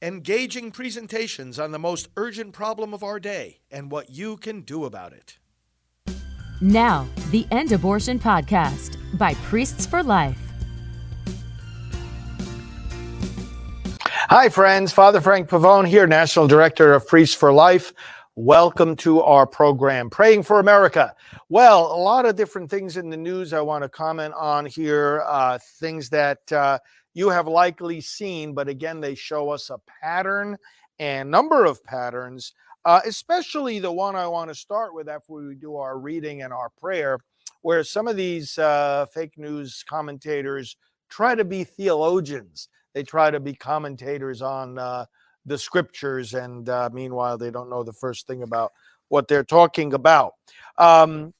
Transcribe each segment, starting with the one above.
engaging presentations on the most urgent problem of our day and what you can do about it. Now, the End Abortion Podcast by Priests for Life. Hi, friends. Father Frank Pavone here, National Director of Priests for Life. Welcome to our program, Praying for America. Well, a lot of different things in the news I want to comment on here, uh, things that uh, you have likely seen, but again, they show us a pattern and number of patterns, uh, especially the one I want to start with after we do our reading and our prayer, where some of these uh, fake news commentators try to be theologians. They try to be commentators on uh, the scriptures, and uh, meanwhile, they don't know the first thing about what they're talking about. Um,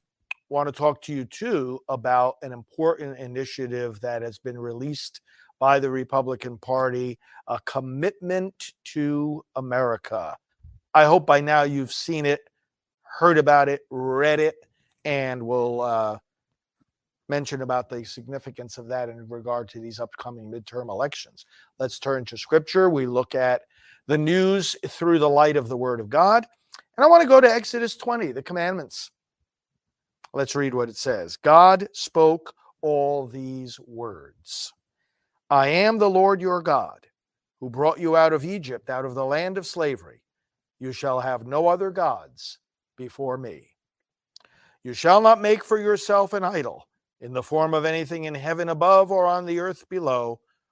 want to talk to you too about an important initiative that has been released by the Republican Party, a commitment to America. I hope by now you've seen it, heard about it, read it, and will uh, mention about the significance of that in regard to these upcoming midterm elections. Let's turn to scripture. We look at the news through the light of the word of God. And I want to go to Exodus 20, the commandments. Let's read what it says. God spoke all these words. I am the Lord your God, who brought you out of Egypt, out of the land of slavery. You shall have no other gods before me. You shall not make for yourself an idol in the form of anything in heaven above or on the earth below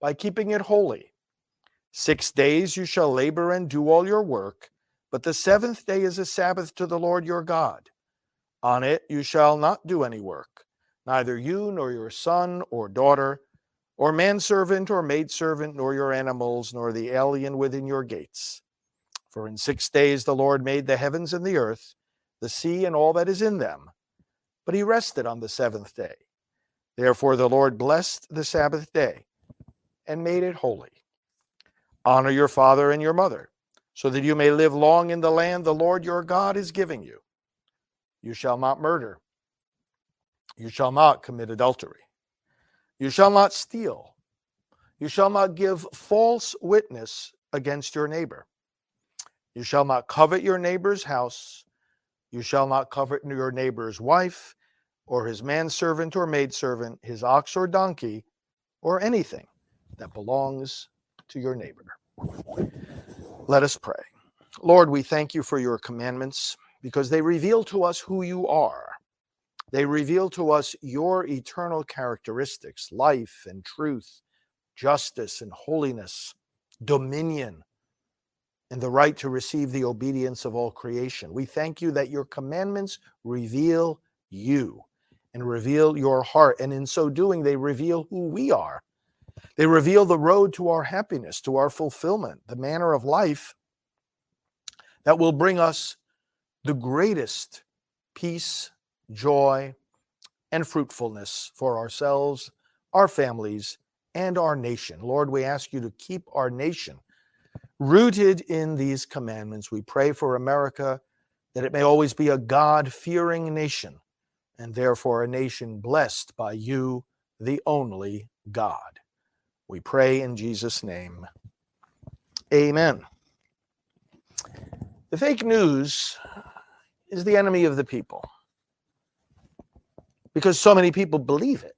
by keeping it holy. Six days you shall labor and do all your work, but the seventh day is a Sabbath to the Lord your God. On it you shall not do any work, neither you nor your son or daughter or manservant or maidservant, nor your animals, nor the alien within your gates. For in six days the Lord made the heavens and the earth, the sea and all that is in them. But he rested on the seventh day. Therefore the Lord blessed the Sabbath day and made it holy. Honor your father and your mother, so that you may live long in the land the Lord your God is giving you. You shall not murder. You shall not commit adultery. You shall not steal. You shall not give false witness against your neighbor. You shall not covet your neighbor's house. You shall not covet your neighbor's wife, or his manservant or maidservant, his ox or donkey, or anything that belongs to your neighbor. Let us pray. Lord, we thank you for your commandments because they reveal to us who you are. They reveal to us your eternal characteristics life and truth, justice and holiness, dominion, and the right to receive the obedience of all creation. We thank you that your commandments reveal you and reveal your heart. And in so doing, they reveal who we are. They reveal the road to our happiness, to our fulfillment, the manner of life that will bring us the greatest peace joy, and fruitfulness for ourselves, our families, and our nation. Lord, we ask you to keep our nation rooted in these commandments. We pray for America that it may always be a God fearing nation and therefore a nation blessed by you, the only God. We pray in Jesus' name. Amen. The fake news is the enemy of the people because so many people believe it.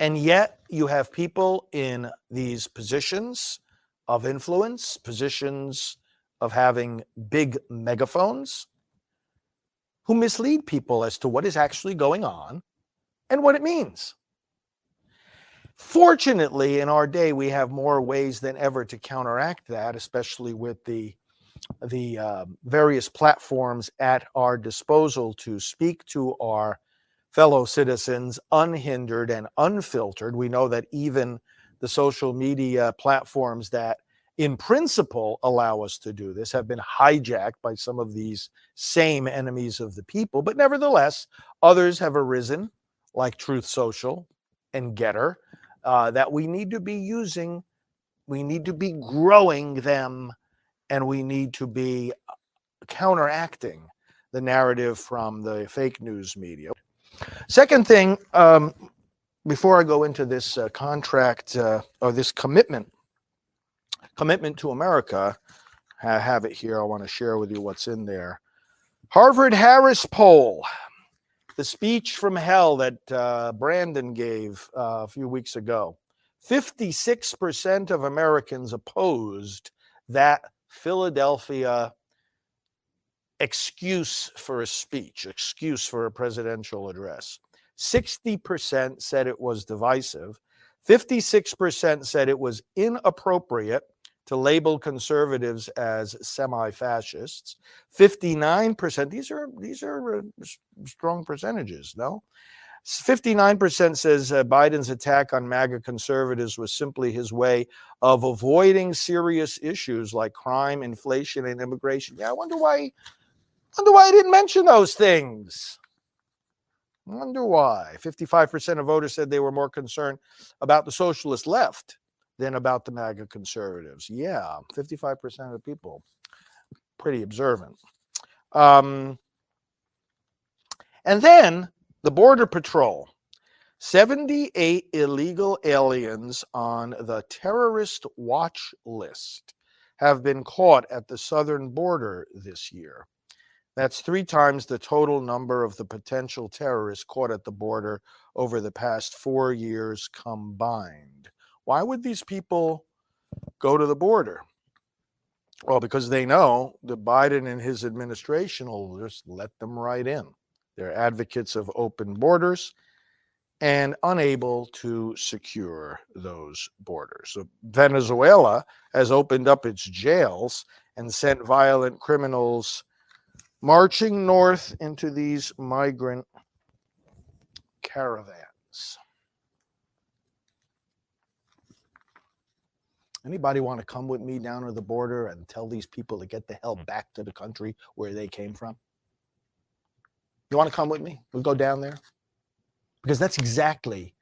And yet, you have people in these positions of influence, positions of having big megaphones, who mislead people as to what is actually going on and what it means. Fortunately, in our day, we have more ways than ever to counteract that, especially with the the uh, various platforms at our disposal to speak to our fellow citizens unhindered and unfiltered. We know that even the social media platforms that in principle allow us to do this have been hijacked by some of these same enemies of the people. But nevertheless, others have arisen, like Truth Social and Gettr, uh, that we need to be using, we need to be growing them, and we need to be uh, counteracting the narrative from the fake news media. Second thing, um, before I go into this uh, contract uh, or this commitment commitment to America. I have it here. I want to share with you what's in there. Harvard Harris poll, the speech from hell that uh, Brandon gave uh, a few weeks ago. 56% of Americans opposed that Philadelphia excuse for a speech, excuse for a presidential address. 60% said it was divisive. 56% said it was inappropriate to label conservatives as semi-fascists. 59%, these are these are uh, strong percentages, no? 59% says uh, Biden's attack on MAGA conservatives was simply his way of avoiding serious issues like crime, inflation, and immigration. Yeah, I wonder why wonder why I didn't mention those things. Wonder why. 55% of voters said they were more concerned about the socialist left than about the MAGA conservatives. Yeah, 55% of the people, pretty observant. Um, and then the Border Patrol 78 illegal aliens on the terrorist watch list have been caught at the southern border this year. That's three times the total number of the potential terrorists caught at the border over the past four years combined. Why would these people go to the border? Well, because they know that Biden and his administration will just let them right in. They're advocates of open borders and unable to secure those borders. So Venezuela has opened up its jails and sent violent criminals marching north into these migrant caravans. Anybody want to come with me down to the border and tell these people to get the hell mm. back to the country where they came from? You want to come with me? We'll go down there. Because that's exactly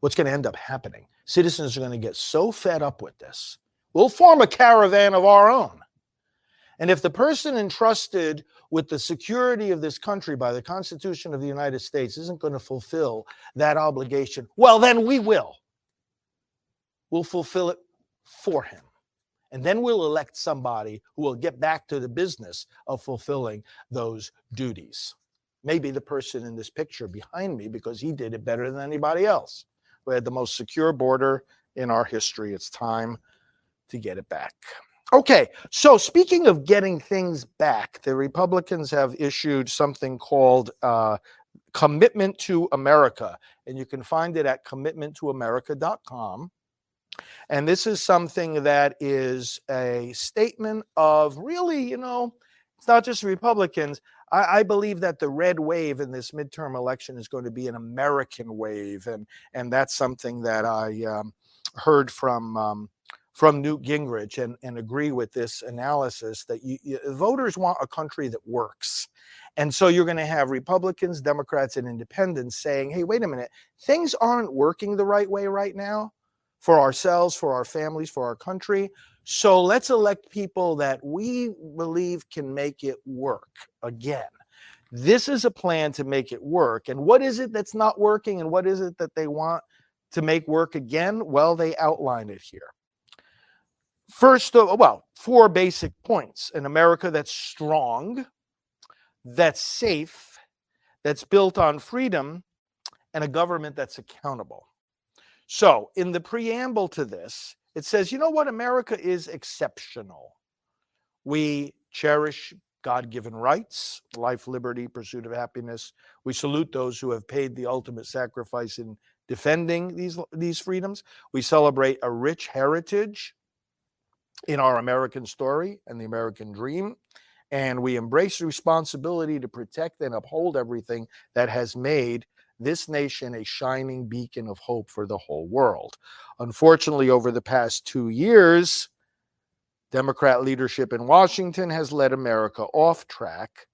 what's going to end up happening. Citizens are going to get so fed up with this. We'll form a caravan of our own. And if the person entrusted with the security of this country by the Constitution of the United States isn't going to fulfill that obligation, well, then we will. We'll fulfill it for him. And then we'll elect somebody who will get back to the business of fulfilling those duties. Maybe the person in this picture behind me, because he did it better than anybody else. We had the most secure border in our history. It's time to get it back. Okay, so speaking of getting things back, the Republicans have issued something called uh, Commitment to America, and you can find it at commitmenttoamerica.com. And this is something that is a statement of really, you know, it's not just Republicans. I, I, believe that the red wave in this midterm election is going to be an American wave, and and that's something that I um, heard from um, from Newt Gingrich and, and agree with this analysis that you, you, voters want a country that works. And so you're going to have Republicans, Democrats, and independents saying, hey, wait a minute, things aren't working the right way right now for ourselves, for our families, for our country. So let's elect people that we believe can make it work again. This is a plan to make it work. And what is it that's not working and what is it that they want to make work again? Well, they outline it here. First, of, well, four basic points an America that's strong, that's safe, that's built on freedom, and a government that's accountable. So, in the preamble to this, it says, you know what? America is exceptional. We cherish God given rights, life, liberty, pursuit of happiness. We salute those who have paid the ultimate sacrifice in defending these, these freedoms. We celebrate a rich heritage in our American story and the American dream. And we embrace the responsibility to protect and uphold everything that has made this nation a shining beacon of hope for the whole world. Unfortunately, over the past two years, Democrat leadership in Washington has led America off track,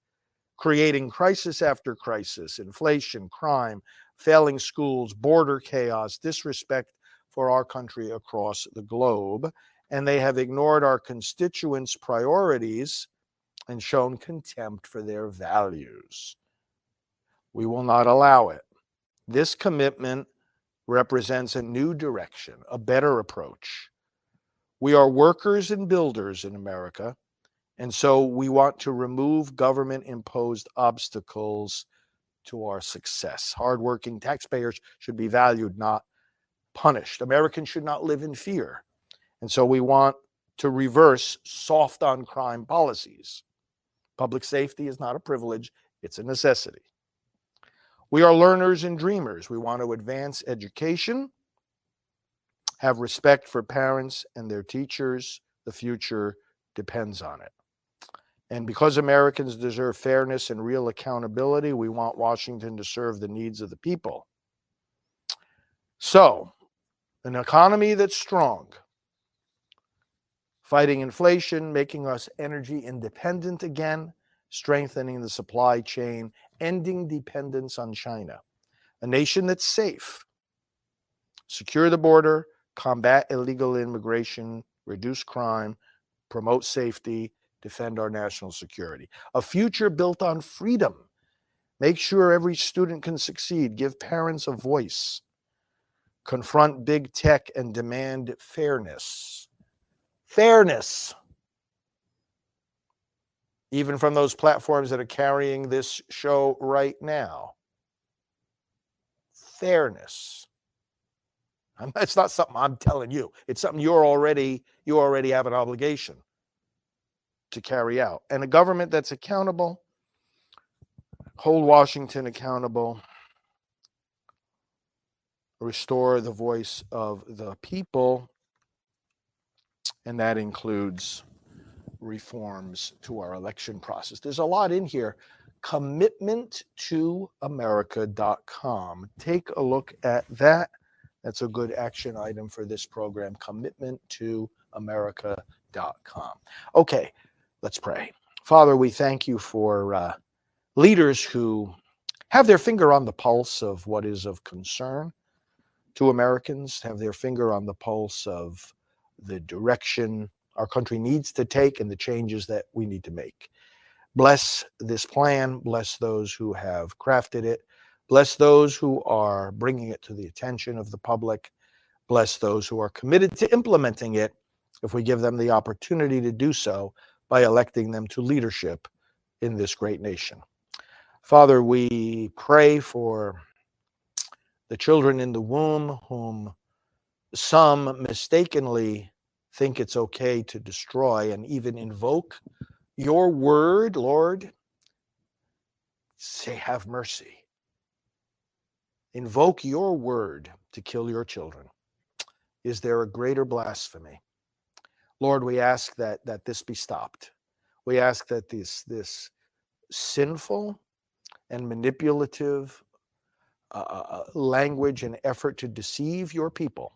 creating crisis after crisis inflation, crime, failing schools, border chaos, disrespect for our country across the globe. And they have ignored our constituents' priorities and shown contempt for their values. We will not allow it. This commitment represents a new direction, a better approach. We are workers and builders in America, and so we want to remove government imposed obstacles to our success. Hardworking taxpayers should be valued, not punished. Americans should not live in fear. And so we want to reverse soft on crime policies. Public safety is not a privilege, it's a necessity. We are learners and dreamers. We want to advance education, have respect for parents and their teachers. The future depends on it. And because Americans deserve fairness and real accountability, we want Washington to serve the needs of the people. So, an economy that's strong, fighting inflation, making us energy independent again, strengthening the supply chain, ending dependence on China. A nation that's safe, secure the border, combat illegal immigration, reduce crime, promote safety, defend our national security. A future built on freedom. Make sure every student can succeed. Give parents a voice. Confront big tech and demand fairness. Fairness. Even from those platforms that are carrying this show right now. Fairness. It's not something I'm telling you. It's something you're already you already have an obligation to carry out. And a government that's accountable, hold Washington accountable, restore the voice of the people, and that includes reforms to our election process. There's a lot in here. Commitment to America.com. Take a look at that. That's a good action item for this program. Commitment to America.com. Okay, Let's pray. Father, we thank you for uh, leaders who have their finger on the pulse of what is of concern to Americans, have their finger on the pulse of the direction our country needs to take and the changes that we need to make. Bless this plan, bless those who have crafted it, bless those who are bringing it to the attention of the public, bless those who are committed to implementing it if we give them the opportunity to do so by electing them to leadership in this great nation. Father, we pray for the children in the womb whom some mistakenly think it's okay to destroy and even invoke your word, Lord. Say, have mercy. Invoke your word to kill your children. Is there a greater blasphemy? Lord, we ask that that this be stopped. We ask that this this sinful and manipulative uh, uh, uh, language and effort to deceive your people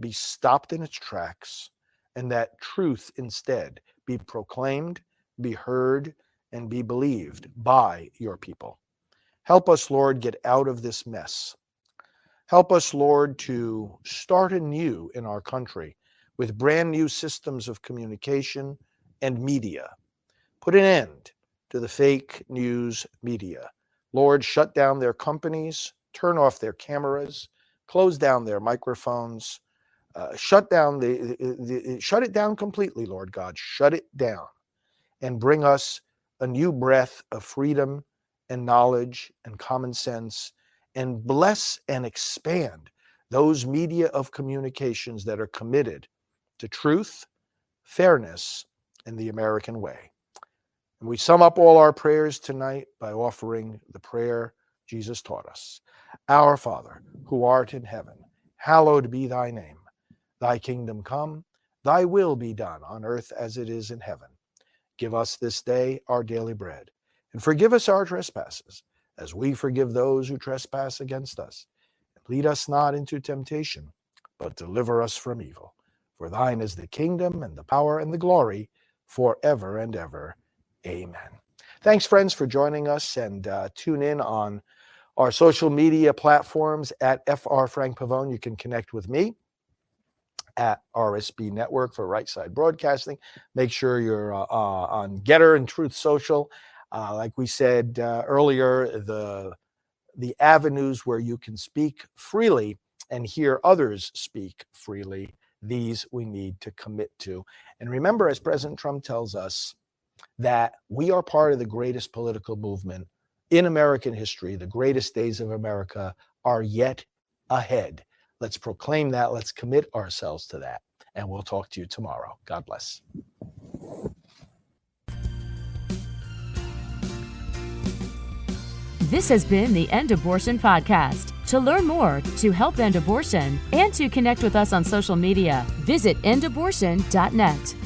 be stopped in its tracks and that truth instead be proclaimed, be heard, and be believed by your people. Help us, Lord, get out of this mess. Help us, Lord, to start anew in our country with brand new systems of communication and media. Put an end to the fake news media. Lord, shut down their companies, turn off their cameras, close down their microphones, uh, shut down the, the, the, shut it down completely, Lord God. Shut it down and bring us a new breath of freedom and knowledge and common sense and bless and expand those media of communications that are committed to truth, fairness, and the American way. And we sum up all our prayers tonight by offering the prayer Jesus taught us Our Father, who art in heaven, hallowed be thy name. Thy kingdom come, thy will be done on earth as it is in heaven. Give us this day our daily bread, and forgive us our trespasses, as we forgive those who trespass against us. And lead us not into temptation, but deliver us from evil. For thine is the kingdom and the power and the glory forever and ever. Amen. Thanks, friends, for joining us and uh, tune in on our social media platforms at FR Frank Pavone. You can connect with me at RSB Network for Right Side Broadcasting. Make sure you're uh, uh, on Gettr and Truth Social. Uh, like we said uh, earlier, the the avenues where you can speak freely and hear others speak freely. These we need to commit to. And remember, as President Trump tells us, that we are part of the greatest political movement in American history. The greatest days of America are yet ahead. Let's proclaim that. Let's commit ourselves to that. And we'll talk to you tomorrow. God bless. This has been the End Abortion Podcast. To learn more, to help end abortion, and to connect with us on social media, visit endabortion.net.